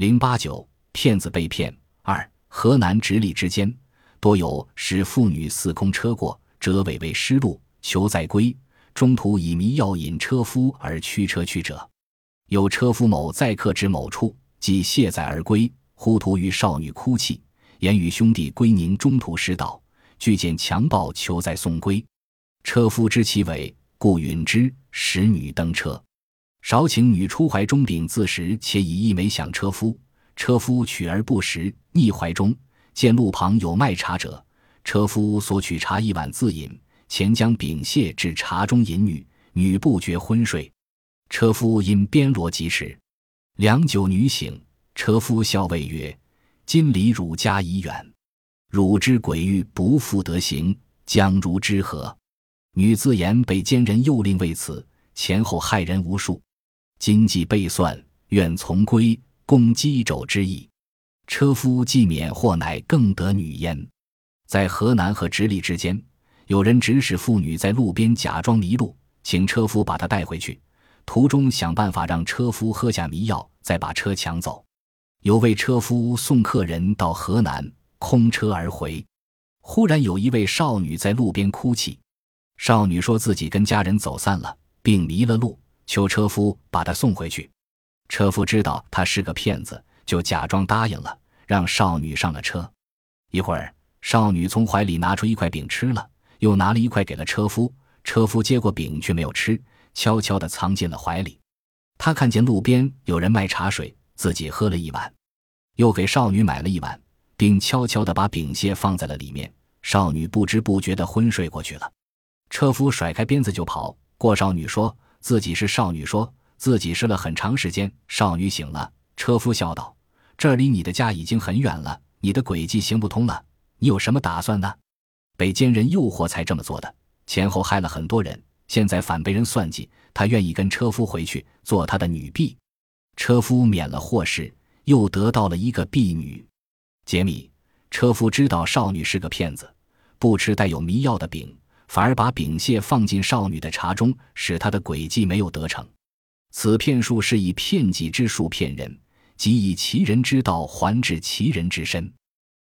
零八九骗子被骗。二河南直隶之间多有使妇女四空车过，折尾为失路，求再归，中途以迷药引车夫而驱车去者。有车夫某载客至某处，即卸载而归，忽途遇少女哭泣，言与兄弟归宁，中途失道，俱见强暴，求再送归。车夫知其伪，故允之，使女登车。少请女出怀中禀自食，且以一枚响车夫。车夫取而不食，逆怀中，见路旁有卖茶者，车夫索取茶一碗自饮，前将饼屑至茶中饮女，女不觉昏睡。车夫因鞭罗疾驰，良久女醒，车夫笑谓曰：“今离汝家已远，汝之鬼欲不复得行，将如之何？”女自言被奸人诱令为此，前后害人无数。今计备算，愿从归，共击肘之意。车夫既免祸，乃更得女焉。在河南和直隶之间，有人指使妇女在路边假装迷路，请车夫把她带回去，途中想办法让车夫喝下迷药，再把车抢走。有位车夫送客人到河南，空车而回，忽然有一位少女在路边哭泣。少女说自己跟家人走散了，并迷了路，求车夫把她送回去。车夫知道她是个骗子，就假装答应了，让少女上了车。一会儿，少女从怀里拿出一块饼吃了，又拿了一块给了车夫。车夫接过饼却没有吃，悄悄地藏进了怀里。他看见路边有人卖茶水，自己喝了一碗，又给少女买了一碗，并悄悄地把饼屑放在了里面。少女不知不觉地昏睡过去了。车夫甩开鞭子就跑，过少女说自己是少女，说自己试了很长时间。少女醒了，车夫笑道：“这离你的家已经很远了，你的诡计行不通了。你有什么打算呢？被奸人诱惑才这么做的，前后害了很多人，现在反被人算计。他愿意跟车夫回去做他的女婢。车夫免了祸事，又得到了一个婢女。杰米：车夫知道少女是个骗子，不吃带有迷药的饼。”反而把饼屑放进少女的茶中，使她的诡计没有得逞。此骗术是以骗己之术骗人，即以其人之道还治其人之身。